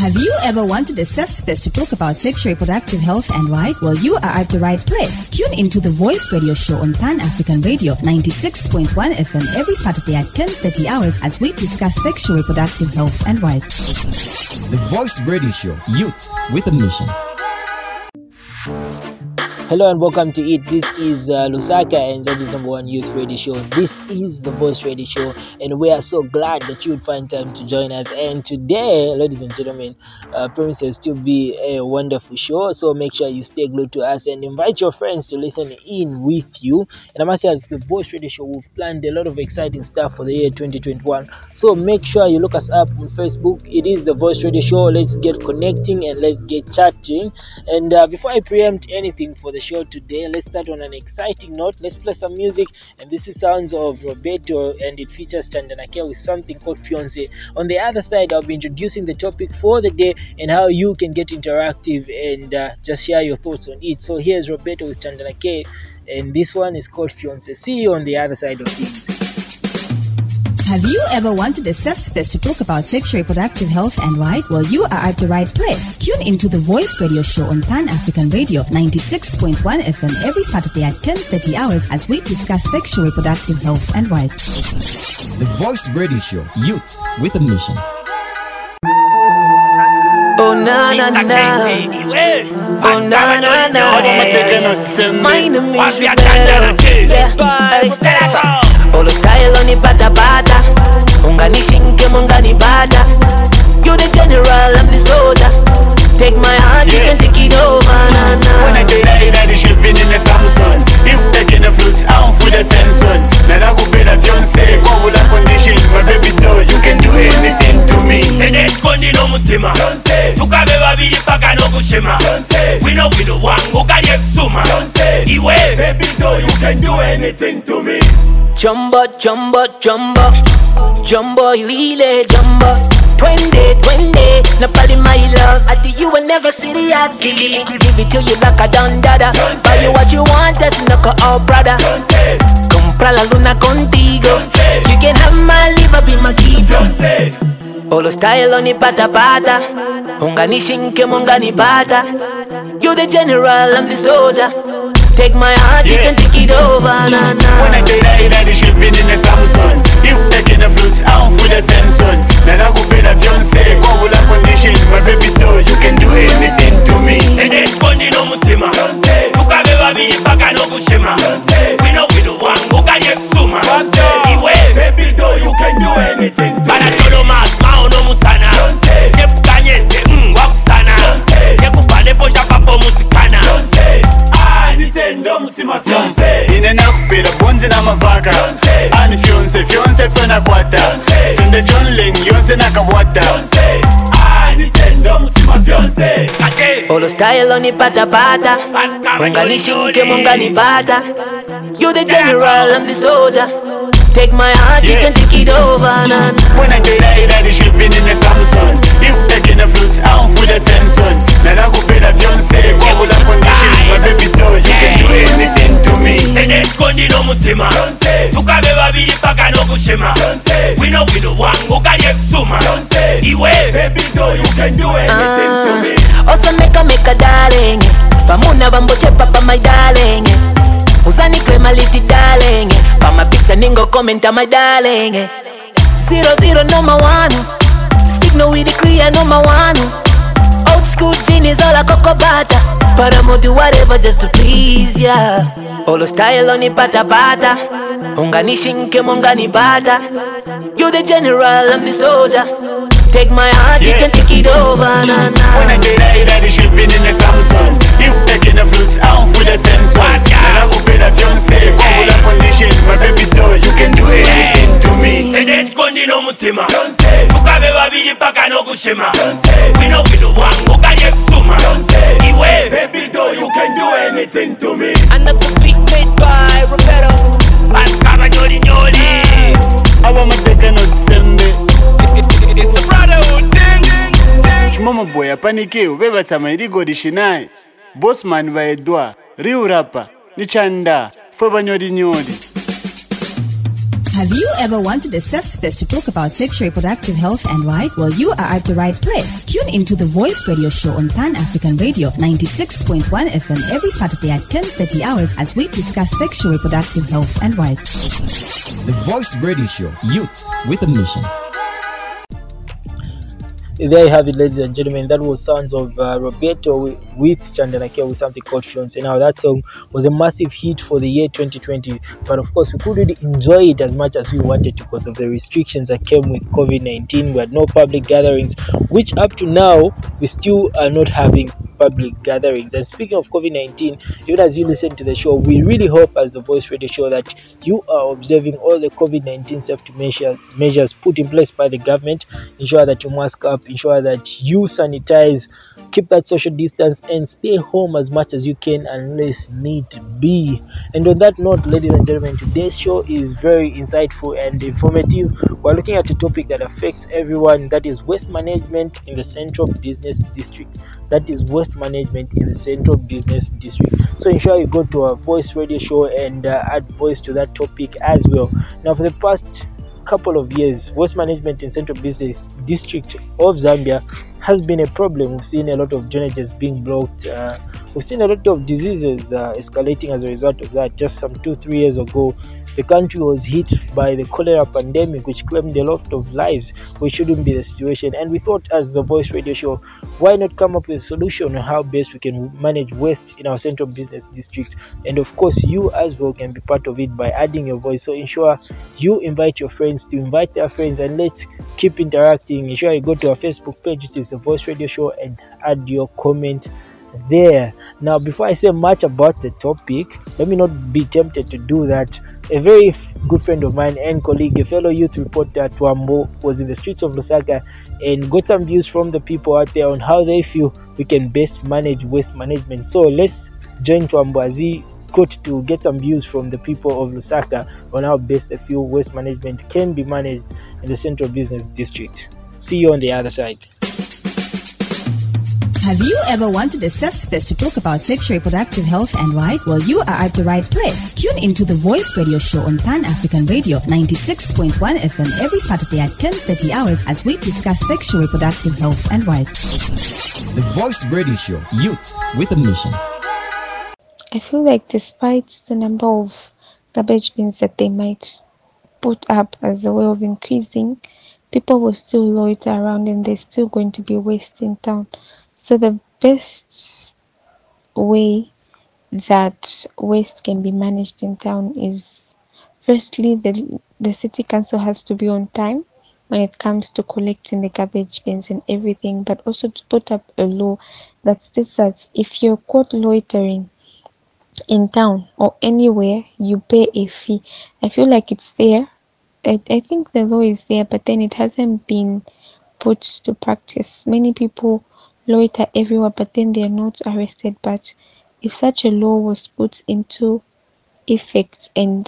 Have you ever wanted a safe space to talk about sexual reproductive health and rights? Well, you are at the right place. Tune into the Voice Radio Show on Pan African Radio 96.1 FM every Saturday at 10:30 hours as we discuss sexual reproductive health and rights. The Voice Radio Show, youth with a mission. Hello and welcome to it. This is uh, Lusaka and Zambia's number one youth radio show. This is the Voice Radio Show, and we are so glad that you would find time to join us. And today, ladies and gentlemen, uh, promises to be a wonderful show. So make sure you stay glued to us and invite your friends to listen in with you. And I must say, as the Voice Radio Show, we've planned a lot of exciting stuff for the year 2021. So make sure you look us up on Facebook. It is the Voice Radio Show. Let's get connecting and let's get chatting. And uh, before I preempt anything for the show today. Let's start on an exciting note. Let's play some music, and this is sounds of Roberto, and it features Chanda Na Kay with something called Fiance. On the other side, I'll be introducing the topic for the day and how you can get interactive and uh, just share your thoughts on it. So here's Roberto with Chanda Na Kay, and this one is called Fiance. See you on the other side of things. Have you ever wanted a safe space to talk about sexual reproductive health and rights? Well, you are at the right place. Tune into the Voice Radio Show on Pan African Radio 96.1 FM every Saturday at 10:30 hours as we discuss sexual reproductive health and rights. The Voice Radio Show, youth with a mission. Oh na na na, oh na na na. My name is Rebel. Yeah. Olo style onipata pata, unganishinke munganibata. You the general, I'm the soldier. Take my heart, you can take it over. Na When I na. tell you that she been in the Samsung If taking a flute, I'm for the fence on Now I go pay the fiance, go with a condition. My baby doll, you can do anything to me. Eneskondi n'omutima tukabe babiri paka n'okushema wino wino wangu kali ebisuma iwe. Baby doll, you can do anything to me Jumbo, jumbo, jumbo, jumbo, lile jumbo. Twende, twende, napali my love. I think you will never serious. Give it to you like a don dada. Buy you what you want, that's knock out, brother. Compra la luna contigo. You can have my liver, be my gift. Olo style on pata pata. Unganishinke mungani pata. You the general, I'm the soldier. Take my heart, you can take it over, mm. na When I na. tell you that she been in the Samsung. If taking a flute, I'm for the fence on Now I go pay the fiance, go with a condition. My baby doll, you can do anything to me. Eneskondi n'omutima tukabe babiri paka n'okushema wino wino wangu kali ebisuma iwe. Baby doll, you can do anything to me. banatolomas mao n'omusana ine nakupira bonzi namavhaka ani fyonse fyonse fenakwata sende jonling yonse nakabwata kate Olo style on pata pata. Unganishinke mungani pata. You the general, I'm the soldier. Take my heart, you can take it over, na na. When I tell you that she been in the Samsung If taking a flute, I'm for the fence on Now I go pay the fiance, go with a condition My baby doll, you can do anything to me. Eneskondi n'omutima tukabe babiri paka n'okushema wino wino wangu kali ebisuma iwe. Baby doll, you can do anything to me. Ah, Also make a make a darling. Pamuna bamboche papa my darling. Uzani krema liti darling. Pama picture ningo comment my darling. Zero zero number one. Signal with the clear number one. Old school genius all a cocoa butter. But I'ma do whatever just to please ya. Olo style on pata pata. Unganishinke mungani bata. You the general, I'm the soldier. Take my heart, you can take it over, na na. When I tell you that she been in the Samsung If taking a flute, I'm for the fence. On Now I go pay the fiance, go with a condition My baby doll, you can do anything to me. Eneskondi n'omutima tukabe babiri paka n'okushema wino wino wangu kali ebisuma iwe. Baby doll, you can do anything to me. Another beat made by Roberto. basika abanyolinyoli abamateka notsembe It's a brotherhood thing. chimomo boy apanikiwe bebatsama irigori shinaye bosman baedwa riurapa ni chanda fwe banyolinyoli Have you ever wanted a safe space to talk about sexual reproductive health and rights? Well, you are at the right place. Tune into the Voice Radio Show on Pan African Radio 96.1 FM every Saturday at 10:30 hours as we discuss sexual reproductive health and rights. The Voice Radio Show, youth with a mission. There you have it, ladies and gentlemen. That was sounds of uh, Roberto with, Chanda Na Kay with something called Fiance. Now, that song was a massive hit for the year 2020, but of course, we couldn't enjoy it as much as we wanted to because of the restrictions that came with COVID 19. We had no public gatherings, which up to now, we still are not having public gatherings. And speaking of COVID 19, even as you listen to the show, we really hope, as the Voice Radio Show, that you are observing all the COVID 19 safety measure, measures put in place by the government. Ensure that you mask up, ensure that you sanitize, keep that social distance, and stay home as much as you can unless need be. And on that note, ladies and gentlemen, today's show is very insightful and informative. We're looking at a topic that affects everyone that is waste management in the central business district. That is waste management in the central business district. So ensure you go to our voice radio show and uh, add voice to that topic as well. Now, for the past couple of years, waste management in central business district of Zambia has been a problem. We've seen a lot of drainages being blocked. Uh, we've seen a lot of diseases uh, escalating as a result of that. Just some two, three years ago, the country was hit by the cholera pandemic, which claimed a lot of lives, which shouldn't be the situation. And we thought, as the Voice Radio Show, why not come up with a solution on how best we can manage waste in our central business district? And of course, you as well can be part of it by adding your voice. So ensure you invite your friends to invite their friends, and let's keep interacting. Ensure you go to our Facebook page, which is the Voice Radio Show, and add your comment there. Now, before I say much about the topic, let me not be tempted to do that. A very good friend of mine and colleague, a fellow youth reporter, Twambo, was in the streets of Lusaka and got some views from the people out there on how they feel we can best manage waste management. So let's join Twambo as he got to get some views from the people of Lusaka on how best they feel waste management can be managed in the central business district. See you on the other side. Have you ever wanted a safe space to talk about sexual reproductive health and rights? Well, you are at the right place. Tune into the Voice Radio Show on Pan African Radio 96.1 FM every Saturday at 10:30 hours as we discuss sexual reproductive health and rights. The Voice Radio Show, youth with a mission. I feel like despite the number of garbage bins that they might put up as a way of increasing, people will still loiter around and there's still going to be waste in town. So the best way that waste can be managed in town is firstly the the city council has to be on time when it comes to collecting the garbage bins and everything, but also to put up a law that states that if you're caught loitering in town or anywhere, you pay a fee. I feel like it's there. I, I think the law is there, but then it hasn't been put to practice. Many people loiter everywhere, but then they are not arrested. But if such a law was put into effect and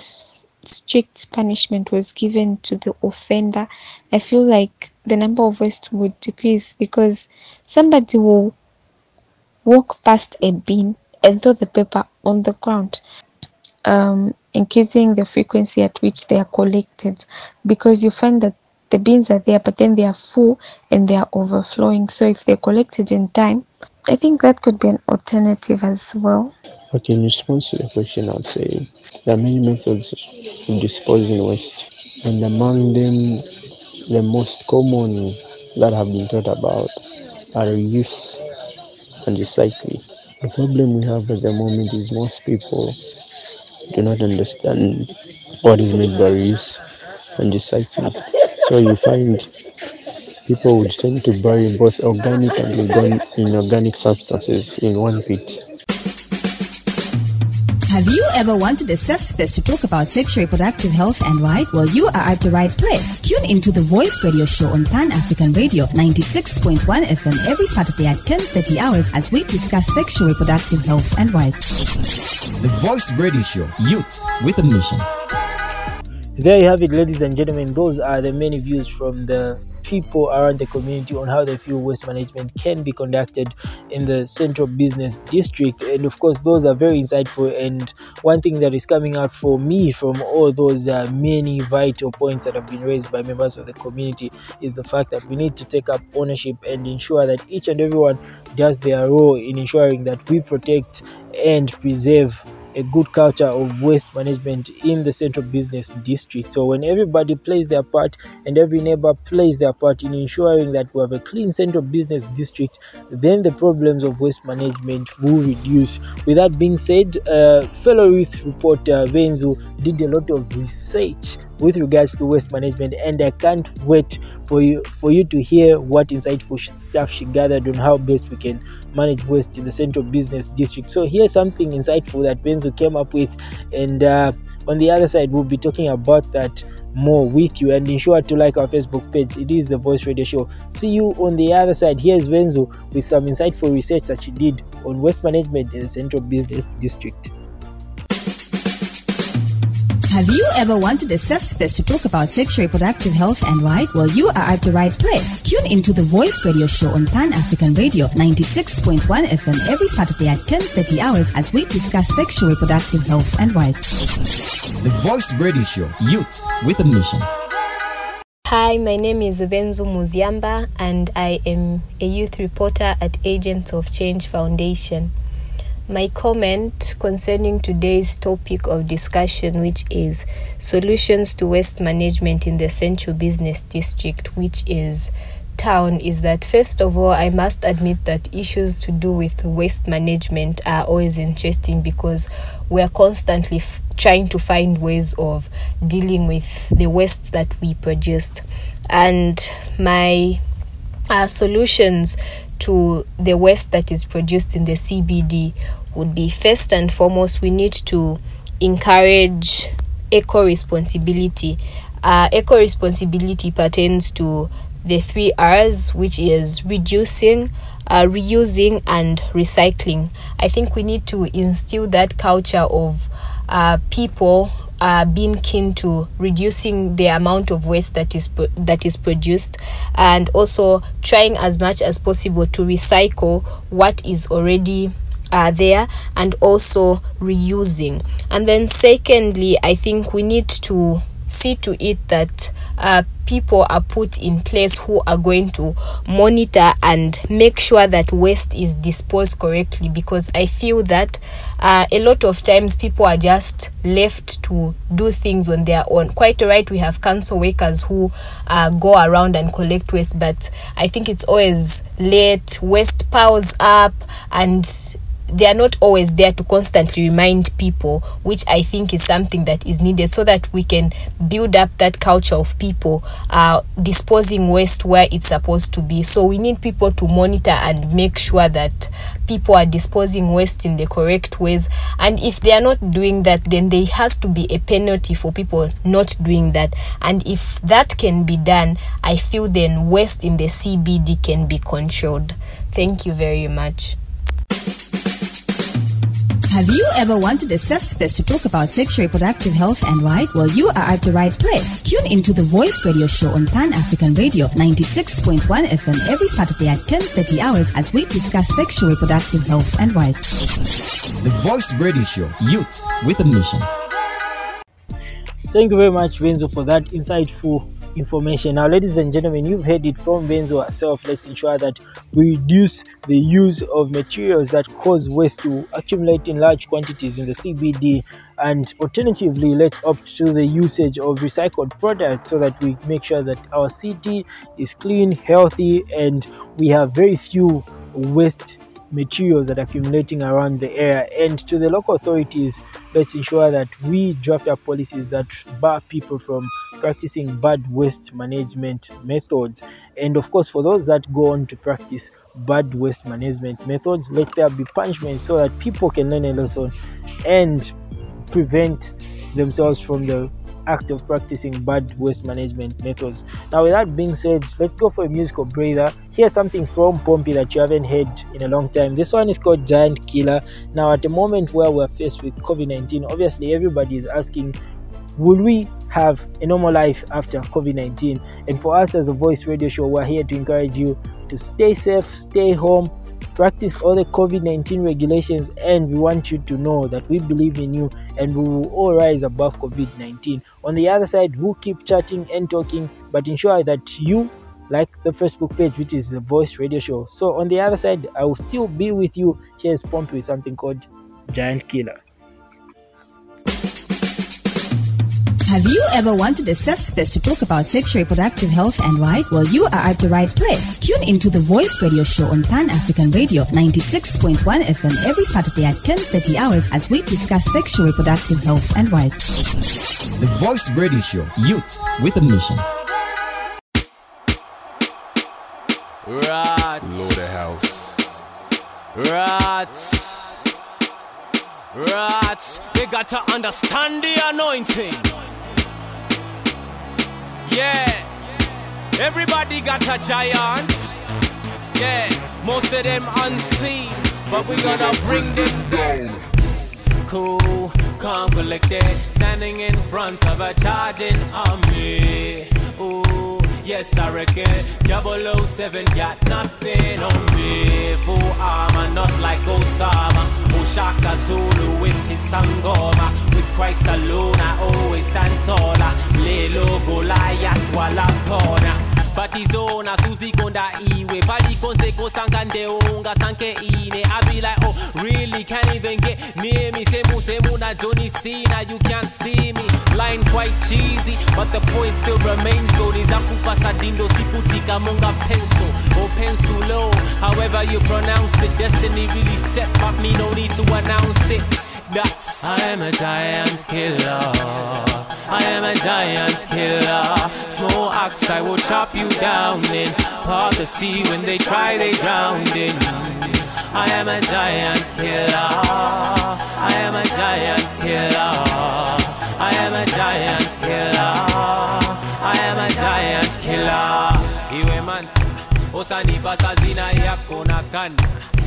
strict punishment was given to the offender, I feel like the number of waste would decrease because somebody will walk past a bin and throw the paper on the ground, um, increasing the frequency at which they are collected because you find that the bins are there, but then they are full and they are overflowing. So if they're collected in time, I think that could be an alternative as well. Okay, in response to the question, I'd say there are many methods of disposing waste, and among them, the most common that have been thought about are reuse and recycling. The problem we have at the moment is most people do not understand what is meant by reuse and recycling. So you find people would tend to bury both organic and inorganic substances in one pit. Have you ever wanted a safe space to talk about sexual reproductive health and rights? Well, you are at the right place. Tune into the Voice Radio Show on Pan African Radio 96.1 FM every Saturday at 10:30 hours as we discuss sexual reproductive health and rights. The Voice Radio Show, youth with a mission. There you have it, ladies and gentlemen. Those are the many views from the people around the community on how they feel waste management can be conducted in the central business district and of course those are very insightful and one thing that is coming out for me from all those uh, many vital points that have been raised by members of the community is the fact that we need to take up ownership and ensure that each and everyone does their role in ensuring that we protect and preserve a good culture of waste management in the central business district. So when everybody plays their part and every neighbor plays their part in ensuring that we have a clean central business district, then the problems of waste management will reduce. With that being said, uh, fellow youth reporter Benzo did a lot of research with regards to waste management and I can't wait for you for you to hear what insightful stuff she gathered on how best we can manage waste in the central business district. So here's something insightful that Benzo came up with, and uh, on the other side, we'll be talking about that more with you. And ensure to like our Facebook page. It is the Voice Radio Show. See you on the other side. Here's Benzo with some insightful research that she did on waste management in the central business district. Have you ever wanted a safe space to talk about sexual reproductive health and rights? Well, you are at the right place. Tune into the Voice Radio Show on Pan African Radio 96.1 FM every Saturday at 10:30 hours as we discuss sexual reproductive health and rights. The Voice Radio Show, youth with a mission. Hi, my name is Benzo Muziamba and I am a youth reporter at Agents of Change Foundation. My comment concerning today's topic of discussion, which is solutions to waste management in the Central Business District, which is town, is that first of all, I must admit that issues to do with waste management are always interesting because we are constantly f- trying to find ways of dealing with the waste that we produced. And my uh, solutions to the waste that is produced in the CBD would be first and foremost, we need to encourage eco responsibility. Uh, eco responsibility pertains to the three R's, which is reducing, uh, reusing, and recycling. I think we need to instill that culture of uh, people uh, being keen to reducing the amount of waste that is pro- that is produced, and also trying as much as possible to recycle what is already uh, there, and also reusing. And then, secondly, I think we need to see to it that uh, people are put in place who are going to monitor and make sure that waste is disposed correctly because I feel that uh, a lot of times people are just left to do things on their own. Quite right, we have council workers who uh, go around and collect waste, but I think it's always late, waste piles up, and they are not always there to constantly remind people, which I think is something that is needed so that we can build up that culture of people uh, disposing waste where it's supposed to be. So we need people to monitor and make sure that people are disposing waste in the correct ways. And if they are not doing that, then there has to be a penalty for people not doing that. And if that can be done, I feel then waste in the CBD can be controlled. Thank you very much. Have you ever wanted a safe space to talk about sexual reproductive health and rights? Well, you are at the right place. Tune into the Voice Radio Show on Pan African Radio 96.1 FM every Saturday at 10:30 hours as we discuss sexual reproductive health and rights. The Voice Radio Show, youth with a mission. Thank you very much, Benzo, for that insightful information. Now, ladies and gentlemen, you've heard it from Benzo herself. Let's ensure that we reduce the use of materials that cause waste to accumulate in large quantities in the CBD. And alternatively, let's opt to the usage of recycled products so that we make sure that our city is clean, healthy, and we have very few waste materials that are accumulating around the area and to the local authorities let's ensure that we draft up policies that bar people from practicing bad waste management methods. And of course for those that go on to practice bad waste management methods let there be punishment so that people can learn a lesson and prevent themselves from the act of practicing bad waste management methods. Now, with that being said, let's go for a musical breather. Here's something from Pompi that you haven't heard in a long time. This one is called Giant Killer. Now, at the moment where we're faced with COVID 19, obviously everybody is asking will we have a normal life after COVID 19? And for us as the Voice Radio Show, we're here to encourage you to stay safe, stay home, practice all the COVID 19 regulations, and we want you to know that we believe in you and we will all rise above COVID 19. On the other side, we'll keep chatting and talking, but ensure that you like the Facebook page, which is the Voice Radio Show. So, on the other side, I will still be with you. Here's Pompi with something called Giant Killer. Have you ever wanted a safe space to talk about sexual reproductive health and rights? Well, you are at the right place. Tune into the Voice Radio Show on Pan African Radio 96.1 FM every Saturday at 10:30 hours as we discuss sexual reproductive health and rights. The Voice Radio Show, youth with a mission. Rats. Load the house. Rats. Rats. They got to understand the anointing. Yeah. Everybody got a giant. Yeah. Most of them unseen. But we gonna bring them down. Cool, calm, collected. Standing in front of a charging army. Ooh. Yes, I reckon 007 got nothing on me. Full armor, not like Osama. Oshaka Zulu with his sangoma. With Christ alone, I always stand taller. Lelo Goliath wala corner. Batizona suzikonda iwe. Palikonzeko sankande unga sanke ine. I be like oh really? Can't even get near me. Semu semu na Johnny Cena you can't see me. Line quite cheesy but the point still remains though. Nizakupa sadindo sifutika monga pencil or pencil low, however you pronounce it destiny really set but me no need to announce it that's I am a giant killer. I am a giant killer. Small axe, I will chop you down in part the sea when they try, they drown in. I am a giant killer. I am a giant killer. I am a giant killer. I am a giant killer. Iwe man, osanipa sazina yako na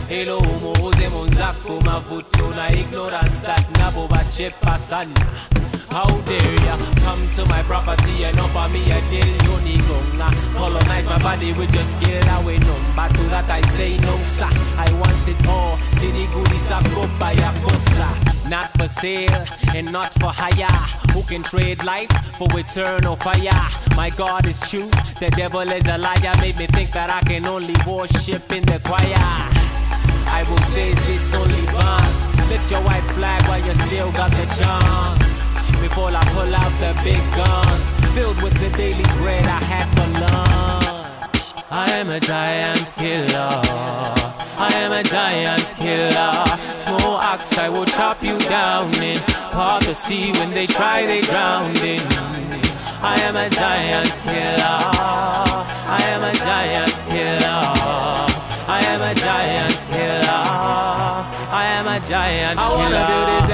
kanda elo umuuze mwenzako mavuto na ignorance that nabo bachepa sana. How dare ya? Come to my property and offer me a deal unigonga Colonize my body with your skill away number To that I say no sir. I want it all. City goody sakopa ya kosa. Not for sale and not for hire. Who can trade life for eternal fire? My God is true, the devil is a liar. Made me think that I can only worship in the choir I will say this only once. Lift your white flag while you still got the chance. Before I pull out the big guns, filled with the daily bread I had for lunch. I am a giant killer. I am a giant killer. Small axe, I will chop you down in part the sea when they try, they drown in. I am a giant killer. I am a giant killer. I am a giant killer. I am a giant killer. I wanna build his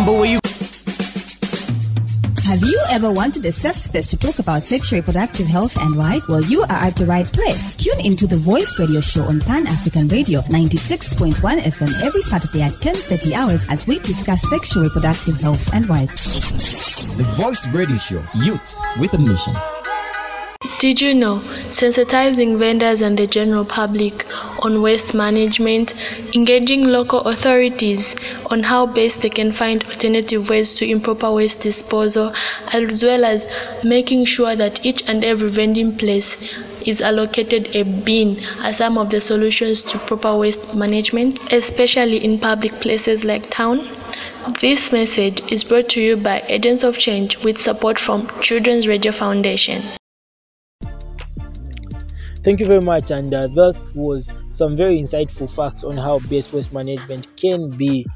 Remember where you Have you ever wanted a safe space to talk about sexual reproductive health and rights? Well, you are at the right place. Tune into the Voice Radio Show on Pan African Radio 96.1 FM every Saturday at 10:30 hours as we discuss sexual reproductive health and rights. The Voice Radio Show, youth with a mission. Did you know sensitizing vendors and the general public on waste management, engaging local authorities on how best they can find alternative ways to improper waste disposal, as well as making sure that each and every vending place is allocated a bin are some of the solutions to proper waste management, especially in public places like town. This message is brought to you by Agents of Change with support from Children's Radio Foundation. Thank you very much. And uh, that was some very insightful facts on how waste management can be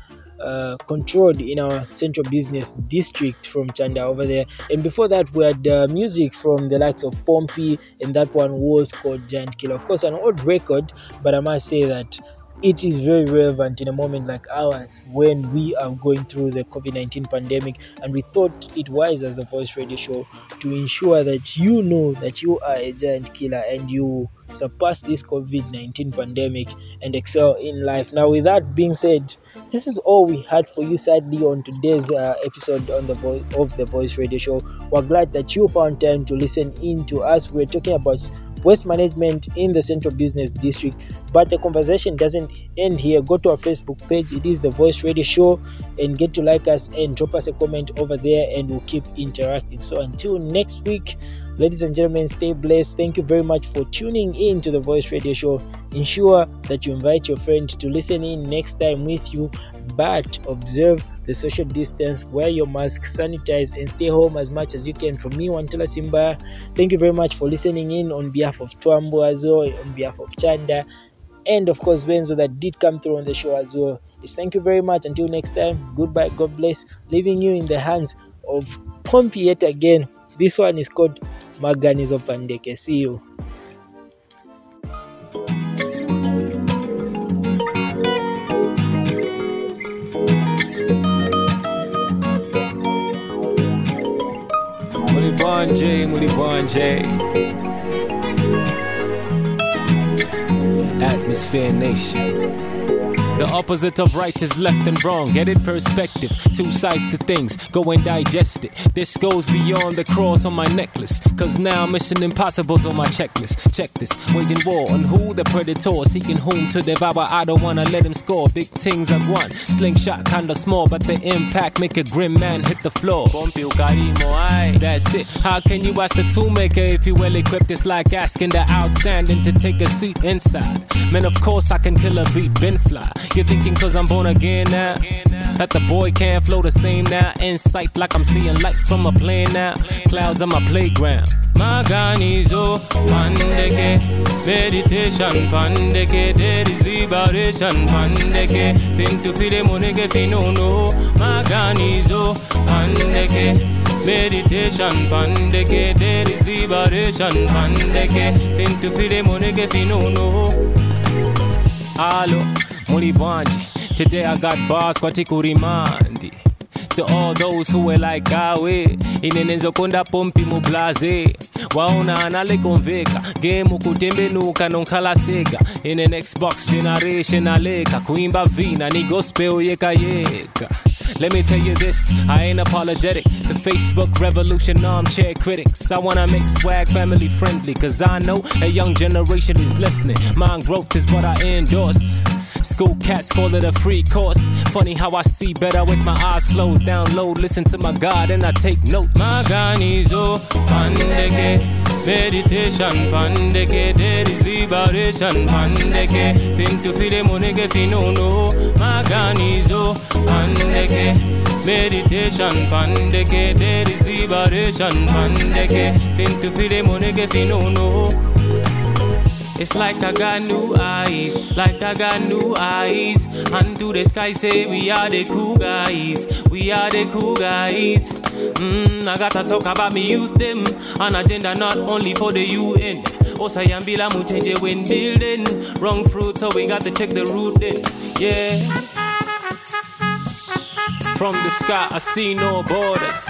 uh, controlled in our central business district from Chanda over there. And before that, we had uh, music from the likes of Pompi, and that one was called Giant Killer. Of course, an old record, but I must say that it is very relevant in a moment like ours when we are going through the COVID 19 pandemic. And we thought it wise as the Voice Radio Show to ensure that you know that you are a giant killer and you surpass this COVID 19 pandemic and excel in life. Now, with that being said, this is all we had for you sadly on today's uh, episode on the voice of the Voice Radio Show. We're glad that you found time to listen in to us. We're talking about waste management in the central business district. But the conversation doesn't end here. Go to our Facebook page, it is the Voice Radio Show, and get to like us and drop us a comment over there, and we'll keep interacting. So until next week, ladies and gentlemen, stay blessed. Thank you very much for tuning in to the Voice Radio Show. Ensure that you invite your friend to listen in next time with you, but observe the social distance, wear your mask, sanitize, and stay home as much as you can. From me, Wantala Simba, thank you very much for listening in on behalf of Twambo as well, on behalf of Chanda, and of course Benzo that did come through on the show as well. It's thank you very much. Until next time, goodbye, God bless, leaving you in the hands of Pompi yet again. This one is called Maganizo Pandeke. See you. Mulibanje, Mulibanje. Atmosphere Nation. The opposite of right is left and wrong. Get it perspective, two sides to things. Go and digest it. This goes beyond the cross on my necklace. Cause now Mission Impossible's on my checklist. Check this, waging war on who the predator, seeking whom to devour. I don't wanna let him score. Big things at one. Slingshot kinda small, but the impact make a grim man hit the floor. That's it. How can you ask the toolmaker if you well equipped? It's like asking the outstanding to take a seat inside. Man, of course I can kill a beat, Ben fly. You're thinking cause I'm born again now. That the boy can't flow the same now. Insight like I'm seeing light from a plane now. Clouds on my playground. Maganizo, pandeke, meditation, pandeke, there is liberation, pandeke, think to feel the monege finono, maganizo, pandeke, meditation, pandeke, there is liberation, pandeke, think to feel the monege finono. Alo, today I got bars kwa tikurimandi. To all those who were like gawe inenenzo konda pompi mublaze waona analekonveka game kutembenuka nonkalaseka in an xbox generation aleka kuimba vina ni gospel yeka yeka Let me tell you this, I ain't apologetic. The Facebook revolution armchair critics. I wanna make swag family friendly, cause I know a young generation is listening. Mind growth is what I endorse. School cats call it a free course. Funny how I see better with my eyes closed. Download, listen to my God, and I take note. Maganizo, pandeke, meditation, pandeke, there is liberation, pandeke. Think to feel the monege finono. Maganizo, pandeke. Meditation, pandeke, there is liberation, pandeke. Think to feel the monege finono. It's like I got new eyes, like I got new eyes. And to the sky say we are the cool guys, we are the cool guys. Mm, I gotta talk about me youth them, an agenda not only for the UN. Osayambila mutenje when building, wrong fruit so we got to check the root then, yeah. From the sky I see no borders.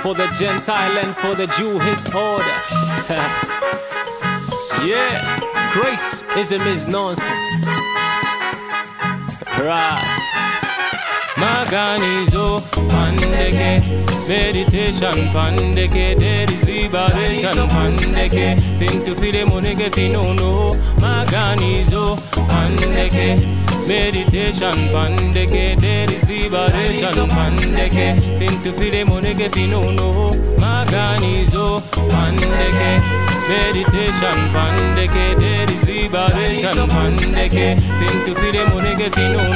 For the Gentile and for the Jew his order. Yeah, graceism is nonsense. Rats. Maganizo, pandeke, meditation, pandeke, there is liberation, pandeke, think to feel the monege finono. Maganizo, pandeke, meditation, pandeke, there is liberation, pandeke, think to feel the monege finono. Maganizo, pandeke. Meditation pandeke, there is liberation pandeke. Think to feel the money no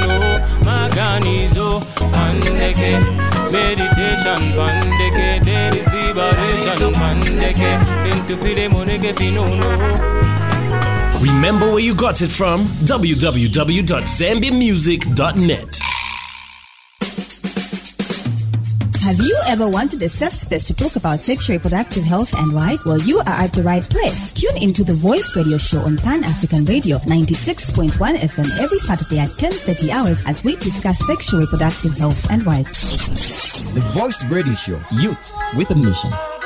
no. Maganizo pandeke. Meditation pandeke, there is liberation pandeke. Think to feel the money no no. Remember where you got it from? www.zambiamusic.net. Have you ever wanted a safe space to talk about sexual reproductive health and rights? Well, you are at the right place. Tune into the Voice Radio Show on Pan African Radio 96.1 FM every Saturday at 10:30 hours as we discuss sexual reproductive health and rights. The Voice Radio Show, youth with a mission.